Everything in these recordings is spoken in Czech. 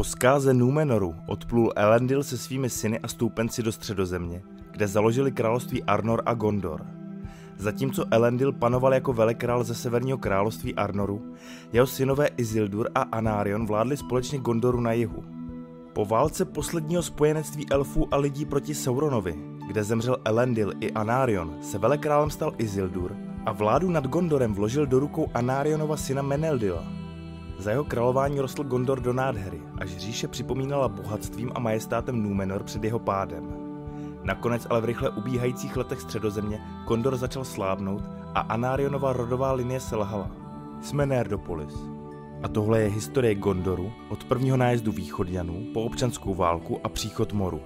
Po zkáze Númenoru odplul Elendil se svými syny a stoupenci do středozemě, kde založili království Arnor a Gondor. Zatímco Elendil panoval jako velekrál ze severního království Arnoru, jeho synové Isildur a Anarion vládli společně Gondoru na jihu. Po válce posledního spojenectví elfů a lidí proti Sauronovi, kde zemřel Elendil i Anarion, se velekrálem stal Isildur a vládu nad Gondorem vložil do rukou Anarionova syna Meneldila. Za jeho králování rostl Gondor do nádhery, až říše připomínala bohatstvím a majestátem Númenor před jeho pádem. Nakonec ale v rychle ubíhajících letech středozemě Gondor začal slábnout a Anarionova rodová linie selhala. Jsme Nerdopolis. A tohle je historie Gondoru od prvního nájezdu východňanů po občanskou válku a příchod moru.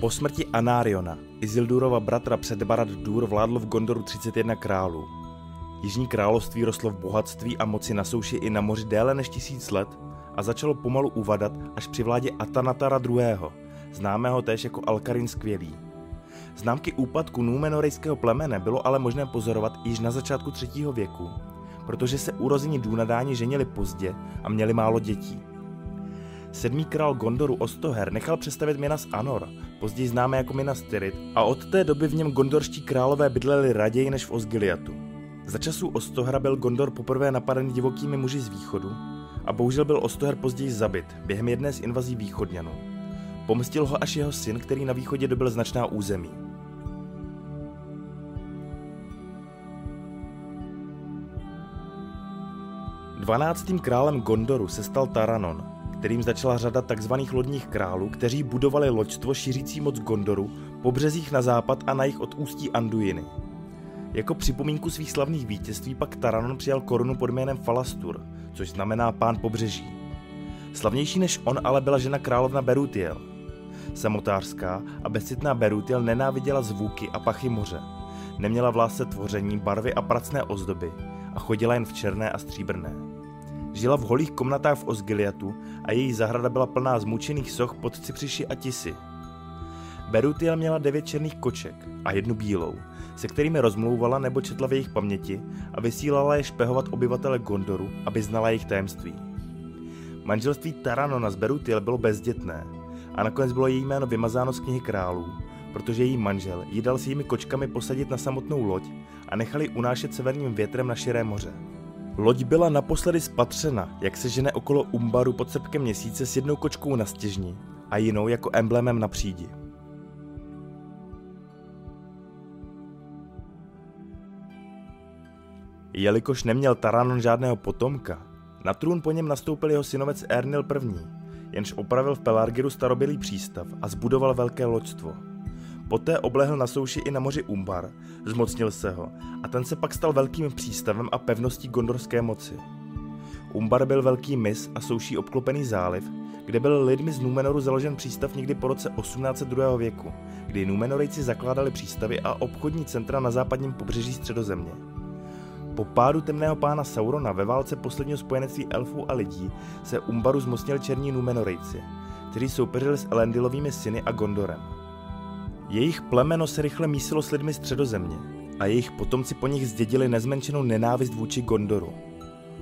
Po smrti Anariona, Isildurova bratra před Barad Dur vládlo v Gondoru 31 králů. Jižní království rostlo v bohatství a moci na souši i na moři déle než tisíc let a začalo pomalu uvadat až při vládě Atanatara II., známého též jako Alkarin Skvělý. Známky úpadku Númenorejského plemene bylo ale možné pozorovat již na začátku třetího věku, protože se urození Dunadáni ženili pozdě a měli málo dětí. Sedmý král Gondoru Ostoher nechal přestavit Minas Anor, později známé jako Minas Tirith, a od té doby v něm gondorští králové bydleli raději než v Osgiliatu. Za časů Ostohra byl Gondor poprvé napaden divokými muži z východu a bohužel byl Ostoher později zabit během jedné z invazí východňanů. Pomstil ho až jeho syn, který na východě dobil značná území. Dvanáctým králem Gondoru se stal Taranon, kterým začala řada tzv. lodních králů, kteří budovali loďstvo šířící moc Gondoru po březích na západ a na jich od ústí Anduiny. Jako připomínku svých slavných vítězství pak Taranon přijal korunu pod jménem Falastur, což znamená pán pobřeží. Slavnější než on ale byla žena královna Berutiel. Samotářská a bezcitná Berutiel nenáviděla zvuky a pachy moře. Neměla v lásce tvoření, barvy a pracné ozdoby a chodila jen v černé a stříbrné. Žila v holých komnatách v Osgiliatu a její zahrada byla plná zmučených soch pod cipřiši a tisy. Berutiel měla devět černých koček a jednu bílou, se kterými rozmlouvala nebo četla v jejich paměti a vysílala je špehovat obyvatele Gondoru, aby znala jejich tajemství. Manželství Taranona z Berutiel bylo bezdětné a nakonec bylo její jméno vymazáno z knihy králů, protože její manžel jí dal s jejími kočkami posadit na samotnou loď a nechali unášet severním větrem na širé moře. Loď byla naposledy spatřena, jak se žene okolo Umbaru pod sepkem měsíce s jednou kočkou na stěžni a jinou jako emblémem na přídi. Jelikož neměl Taranon žádného potomka, na trůn po něm nastoupil jeho synovec Ernil I., jenž opravil v Pelargiru starobylý přístav a zbudoval velké loďstvo. Poté oblehl na souši i na moři Umbar, zmocnil se ho a ten se pak stal velkým přístavem a pevností gondorské moci. Umbar byl velký mis a souší obklopený záliv, kde byl lidmi z Númenoru založen přístav někdy po roce 1802. věku, kdy Númenorejci zakládali přístavy a obchodní centra na západním pobřeží středozemě. Po pádu temného pána Saurona ve válce posledního spojenectví elfů a lidí se Umbaru zmocnili černí Númenorejci, kteří soupeřili s Elendilovými syny a Gondorem. Jejich plemeno se rychle mísilo s lidmi středozemě a jejich potomci po nich zdědili nezmenšenou nenávist vůči Gondoru.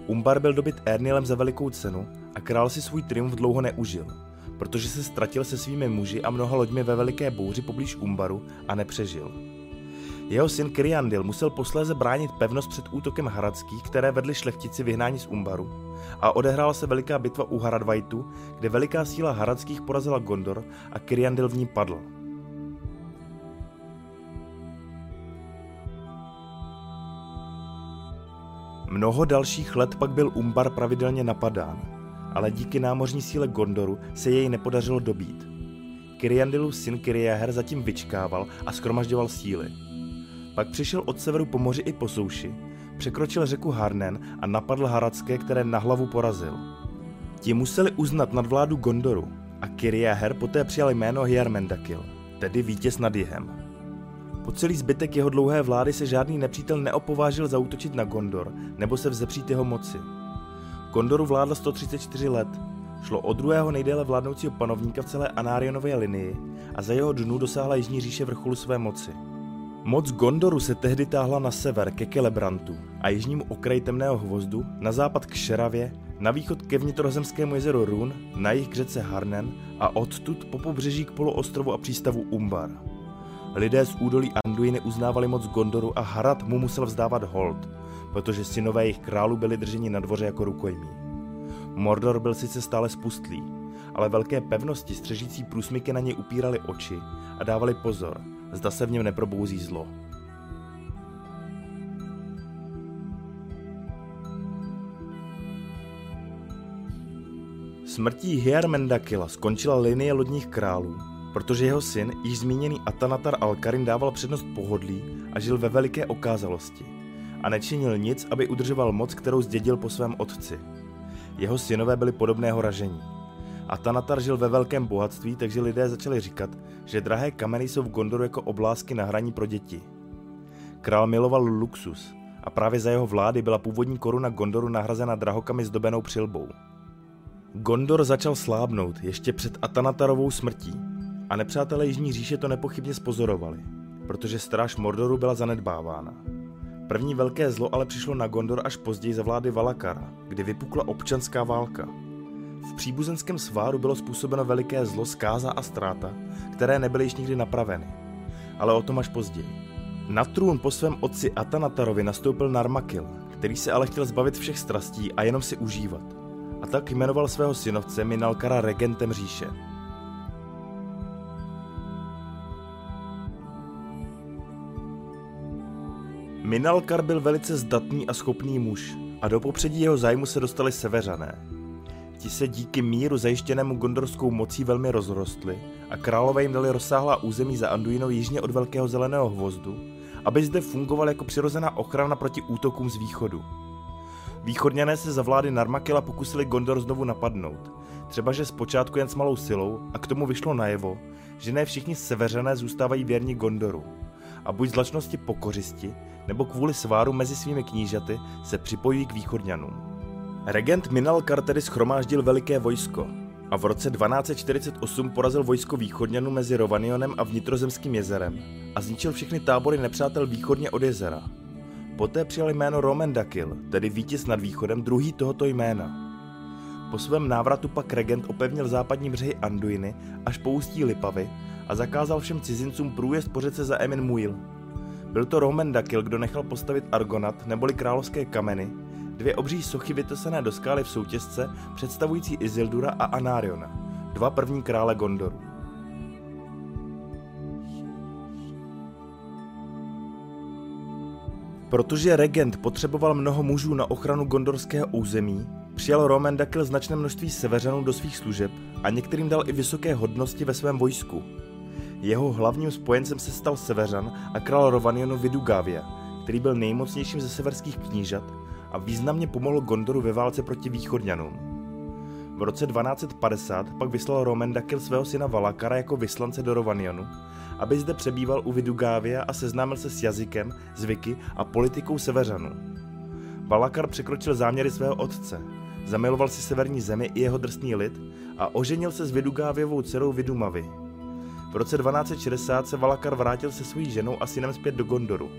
Umbar byl dobyt Ernilem za velikou cenu a král si svůj triumf dlouho neužil, protože se ztratil se svými muži a mnoha loďmi ve veliké bouři poblíž Umbaru a nepřežil. Jeho syn Kriandil musel posléze bránit pevnost před útokem Haradských, které vedly šlechtici vyhnání z Umbaru. A odehrála se veliká bitva u Haradvajtu, kde veliká síla Haradských porazila Gondor a Kriandil v ní padl. Mnoho dalších let pak byl Umbar pravidelně napadán, ale díky námořní síle Gondoru se jej nepodařilo dobít. Kiriandilův syn Kiriaher zatím vyčkával a skromažďoval síly. Pak přišel od severu po moři i po souši, překročil řeku Harnen a napadl Haradské, které na hlavu porazil. Ti museli uznat nadvládu Gondoru a Kiriaher poté přijal jméno Hyarmendakil, tedy vítěz nad jihem. Po celý zbytek jeho dlouhé vlády se žádný nepřítel neopovážil zautočit na Gondor nebo se vzepřít jeho moci. Gondoru vládl 134 let. Šlo o druhého nejdéle vládnoucího panovníka v celé Anárionově linii a za jeho dnu dosáhla Jižní říše vrcholu své moci. Moc Gondoru se tehdy táhla na sever ke Kelebrantu a jižnímu okraji temného hvozdu, na západ k Šeravě, na východ ke vnitrozemskému jezeru Run, na jih k řece Harnen a odtud po pobřeží k poloostrovu a přístavu Umbar. Lidé z údolí Anduiny uznávali moc Gondoru a Harad mu musel vzdávat hold, protože synové jejich králů byli drženi na dvoře jako rukojmí. Mordor byl sice stále spustlý, ale velké pevnosti střežící průsmyky na něj upírali oči a dávali pozor, zda se v něm neprobouzí zlo. Smrtí Hyarmendakila skončila linie lodních králů, protože jeho syn, již zmíněný Atanatar Alkarin, dával přednost pohodlí a žil ve veliké okázalosti a nečinil nic, aby udržoval moc, kterou zdědil po svém otci. Jeho synové byli podobného ražení. Atanatar žil ve velkém bohatství, takže lidé začali říkat, že drahé kameny jsou v Gondoru jako oblásky na hraní pro děti. Král miloval luxus a právě za jeho vlády byla původní koruna Gondoru nahrazena drahokami zdobenou přilbou. Gondor začal slábnout ještě před Atanatarovou smrtí a nepřátelé Jižní říše to nepochybně spozorovali, protože stráž Mordoru byla zanedbávána. První velké zlo ale přišlo na Gondor až později za vlády Valakara, kdy vypukla občanská válka. V příbuzenském sváru bylo způsobeno veliké zlo, zkáza a ztráta, které nebyly již nikdy napraveny. Ale o tom až později. Na trůn po svém otci Atanatarovi nastoupil Narmakil, který se ale chtěl zbavit všech strastí a jenom si užívat. A tak jmenoval svého synovce Minalkara regentem říše. Minalkar byl velice zdatný a schopný muž a do popředí jeho zájmu se dostali severané. Ti se díky míru zajištěnému gondorskou mocí velmi rozrostli a králové jim dali rozsáhlá území za Anduinou jižně od Velkého zeleného hvozdu, aby zde fungoval jako přirozená ochrana proti útokům z východu. Východňané se za vlády Narmakela pokusili Gondor znovu napadnout, třeba že zpočátku jen s malou silou a k tomu vyšlo najevo, že ne všichni seveřané zůstávají věrni Gondoru a buď z pokořisti, nebo kvůli sváru mezi svými knížaty se připojují k východňanům. Regent Minalkar tedy schromáždil veliké vojsko a v roce 1248 porazil vojsko východňanů mezi Rovanianem a vnitrozemským jezerem a zničil všechny tábory nepřátel východně od jezera. Poté přijal jméno Romendakil, tedy vítěz nad východem, druhý tohoto jména. Po svém návratu pak regent opevnil západní břehy Anduiny až po ústí Lipavy a zakázal všem cizincům průjezd po řece za Emin Muil. Byl to Roman Dakil, kdo nechal postavit Argonat neboli královské kameny, dvě obří sochy vytesané do skály v soutězce představující Isildura a Anariona, dva první krále Gondoru. Protože regent potřeboval mnoho mužů na ochranu gondorského území, přijal Roman Dakil značné množství severanů do svých služeb a některým dal i vysoké hodnosti ve svém vojsku, jeho hlavním spojencem se stal Severan a král Rovanionu Vidugavia, který byl nejmocnějším ze severských knížat a významně pomohl Gondoru ve válce proti východňanům. V roce 1250 pak vyslal Romendakil svého syna Valakara jako vyslance do Rovanionu, aby zde přebýval u Vidugávia a seznámil se s jazykem, zvyky a politikou Severanů. Valakar překročil záměry svého otce, zamiloval si severní zemi i jeho drsný lid a oženil se s Vidugáviovou dcerou Vidumavy, v roce 1260 se Valakar vrátil se svojí ženou a synem zpět do Gondoru.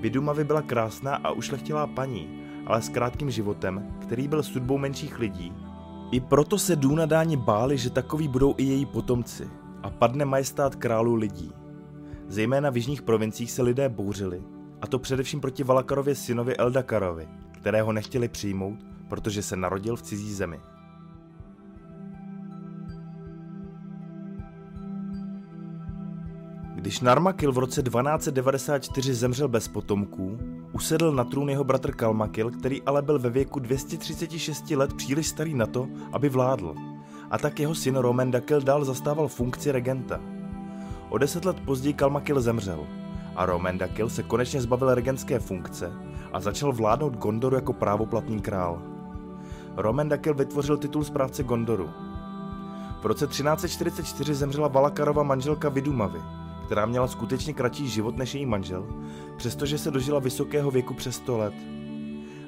Vidumavy byla krásná a ušlechtilá paní, ale s krátkým životem, který byl sudbou menších lidí. I proto se Dunadáni báli, že takový budou i její potomci a padne majestát králů lidí. Zejména v jižních provinciích se lidé bouřili, a to především proti Valakarově synovi Eldakarovi, kterého nechtěli přijmout, protože se narodil v cizí zemi. Když Narmakil v roce 1294 zemřel bez potomků, usedl na trůn jeho bratr Kalmakil, který ale byl ve věku 236 let příliš starý na to, aby vládl. A tak jeho syn Romendakil dál zastával funkci regenta. O deset let později Kalmakil zemřel a Romendakil se konečně zbavil regentské funkce a začal vládnout Gondoru jako právoplatný král. Romendakil vytvořil titul správce Gondoru. V roce 1344 zemřela Valakarova manželka Vidumavy, která měla skutečně kratší život než její manžel, přestože se dožila vysokého věku přes 100 let.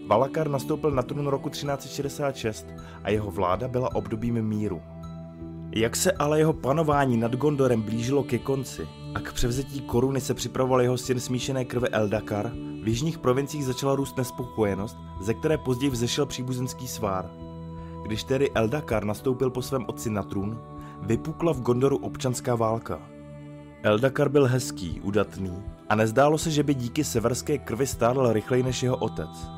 Valakar nastoupil na trůn roku 1366 a jeho vláda byla obdobím míru. Jak se ale jeho panování nad Gondorem blížilo ke konci, a k převzetí koruny se připravoval jeho syn smíšené krve Eldakar, v jižních provinciích začala růst nespokojenost, ze které později vzešel příbuzenský svár. Když tedy Eldakar nastoupil po svém otci na trůn, vypukla v Gondoru občanská válka. Eldakar byl hezký, udatný a nezdálo se, že by díky severské krvi stárl rychleji než jeho otec.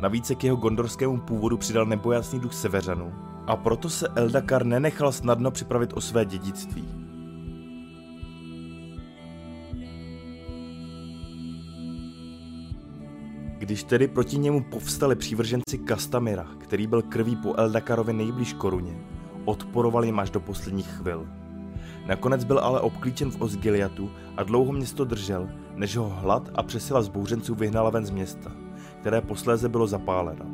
Navíc se k jeho gondorskému původu přidal nebojasný duch Severanů a proto se Eldakar nenechal snadno připravit o své dědictví. Když tedy proti němu povstali přívrženci Kastamira, který byl krví po Eldakarovi nejblíž koruně, odporoval jim až do posledních chvil. Nakonec byl ale obklíčen v Osgiliatu a dlouho město držel, než ho hlad a přesila zbouřenců vyhnala ven z města, které posléze bylo zapáleno.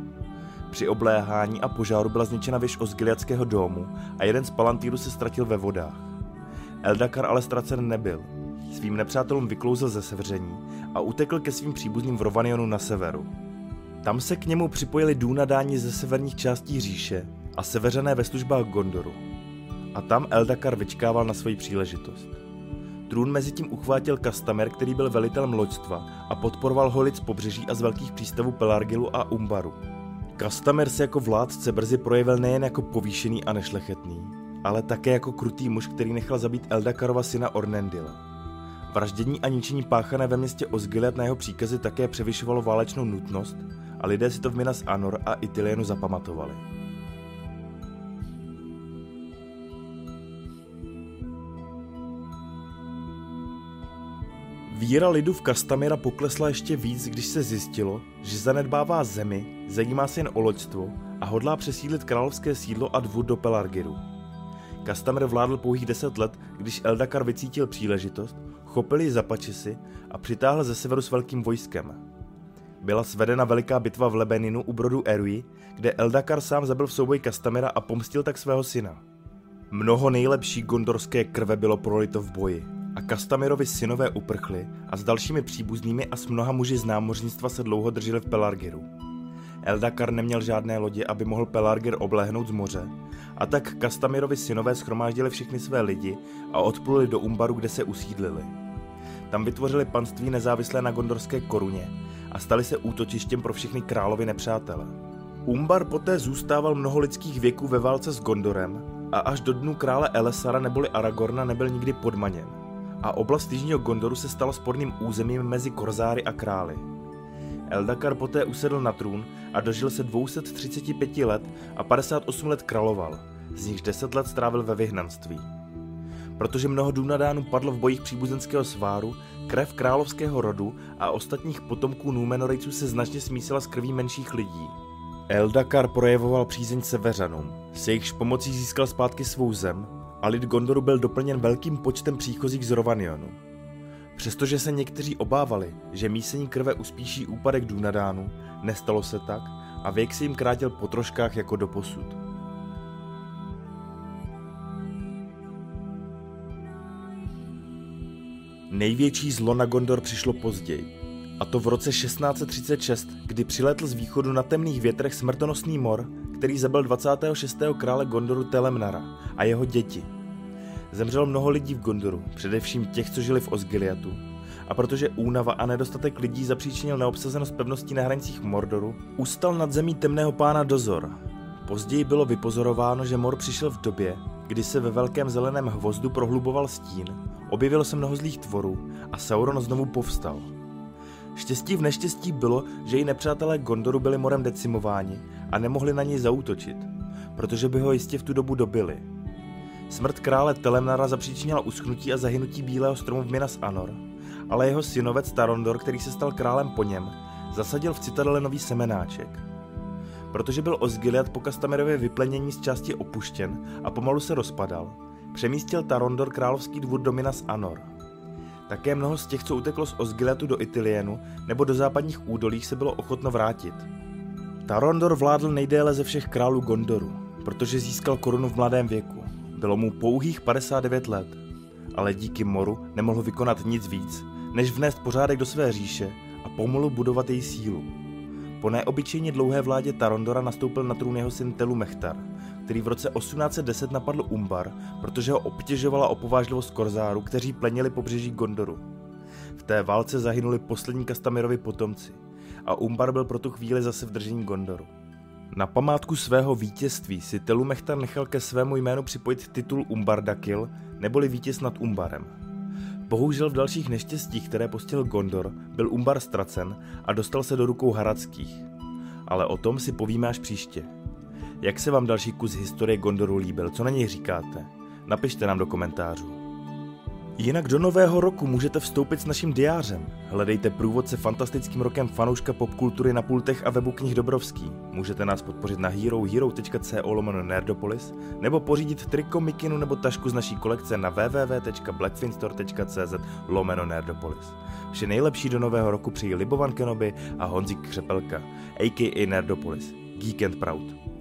Při obléhání a požáru byla zničena věž Osgiliatského domu a jeden z palantýrů se ztratil ve vodách. Eldakar ale ztracen nebyl. Svým nepřátelům vyklouzl ze sevření a utekl ke svým příbuzným v Rovanionu na severu. Tam se k němu připojili důnadáni ze severních částí říše a seveřané ve službách Gondoru. A tam Eldakar vyčkával na svoji příležitost. Trůn mezi tím uchvátil Kastamer, který byl velitelem loďstva a podporoval ho lid z pobřeží a z velkých přístavů Pelargilu a Umbaru. Kastamer se jako vládce brzy projevil nejen jako povýšený a nešlechetný, ale také jako krutý muž, který nechal zabít Eldakarova syna Ornendila. Vraždění a ničení páchané ve městě Osgiliad na jeho příkazy také převyšovalo válečnou nutnost a lidé si to v Minas Anor a Itilienu zapamatovali. Víra lidu v Kastamira poklesla ještě víc, když se zjistilo, že zanedbává zemi, zajímá se jen o loďstvo a hodlá přesídlit královské sídlo a dvůr do Pelargiru. Kastamir vládl pouhých deset let, když Eldakar vycítil příležitost, chopil ji za pačisy a přitáhl ze severu s velkým vojskem. Byla svedena veliká bitva v Lebeninu u brodu Erui, kde Eldakar sám zabil v souboji Kastamira a pomstil tak svého syna. Mnoho nejlepší gondorské krve bylo prolito v boji a Kastamirovi synové uprchli a s dalšími příbuznými a s mnoha muži z námořnictva se dlouho drželi v Pelargiru. Eldakar neměl žádné lodě, aby mohl Pelargir obléhnout z moře, a tak Kastamirovi synové schromáždili všechny své lidi a odpluli do Umbaru, kde se usídlili. Tam vytvořili panství nezávislé na gondorské koruně a stali se útočištěm pro všechny královy nepřátele. Umbar poté zůstával mnoho lidských věků ve válce s Gondorem a až do dnů krále Elesara neboli Aragorna nebyl nikdy podmaněn. A oblast jižního Gondoru se stala sporným územím mezi Korzáry a králi. Eldakar poté usedl na trůn a dožil se 235 let a 58 let královal, z nichž 10 let strávil ve vyhnanství. Protože mnoho Dunadánů padlo v bojích příbuzenského sváru, krev královského rodu a ostatních potomků Númenorejců se značně smísila s krví menších lidí. Eldakar projevoval přízeň severanům, s jejichž pomocí získal zpátky svou zem a lid Gondoru byl doplněn velkým počtem příchozích z Rovanionu. Přestože se někteří obávali, že mísení krve uspíší úpadek Dunadánu, nestalo se tak a věk se jim krátil po troškách jako do posud. Největší zlo na Gondor přišlo později, a to v roce 1636, kdy přiletl z východu na temných větrech smrtonosný mor, který zabil 26. krále Gondoru Telemnara a jeho děti – Zemřelo mnoho lidí v Gondoru, především těch, co žili v Osgiliatu. A protože únava a nedostatek lidí zapříčinil neobsazenost pevností na hranicích Mordoru, ustal nad zemí temného pána dozor. Později bylo vypozorováno, že Mor přišel v době, kdy se ve velkém zeleném hvozdu prohluboval stín, objevilo se mnoho zlých tvorů a Sauron znovu povstal. Štěstí v neštěstí bylo, že i nepřátelé Gondoru byli morem decimováni a nemohli na něj zautočit, protože by ho jistě v tu dobu dobili. Smrt krále Telemnara zapříčinila uschnutí a zahynutí bílého stromu v Minas Anor, ale jeho synovec Tarondor, který se stal králem po něm, zasadil v citadele nový semenáček. Protože byl Osgiliad po Kastamerově vyplenění z části opuštěn a pomalu se rozpadal, přemístil Tarondor královský dvůr do Minas Anor. Také mnoho z těch, co uteklo z Osgiliadu do Itilienu nebo do západních údolích, se bylo ochotno vrátit. Tarondor vládl nejdéle ze všech králů Gondoru, protože získal korunu v mladém věku. Bylo mu pouhých 59 let, ale díky moru nemohl vykonat nic víc, než vnést pořádek do své říše a pomalu budovat její sílu. Po neobyčejně dlouhé vládě Tarondora nastoupil na trůn jeho syn Telu Mechtar, který v roce 1810 napadl Umbar, protože ho obtěžovala opovážlivost korzáru, kteří plenili pobřeží Gondoru. V té válce zahynuli poslední Kastamirovi potomci a Umbar byl pro tu chvíli zase v držení Gondoru. Na památku svého vítězství si Telumechtar nechal ke svému jménu připojit titul Umbardakil, neboli vítěz nad Umbarem. Bohužel v dalších neštěstích, které postihl Gondor, byl Umbar ztracen a dostal se do rukou Haradských. Ale o tom si povíme až příště. Jak se vám další kus historie Gondoru líbil, co na něj říkáte? Napište nám do komentářů. Jinak do nového roku můžete vstoupit s naším diářem. Hledejte průvodce fantastickým rokem fanouška popkultury na pultech a webu knih Dobrovský. Můžete nás podpořit na hero hero.co lomeno nerdopolis nebo pořídit triko, mikinu nebo tašku z naší kolekce na www.blackfinstore.cz lomeno nerdopolis. Vše nejlepší do nového roku přijí Libovan Kenobi a Honzik Křepelka, a.k.a. Nerdopolis. Geek and Proud.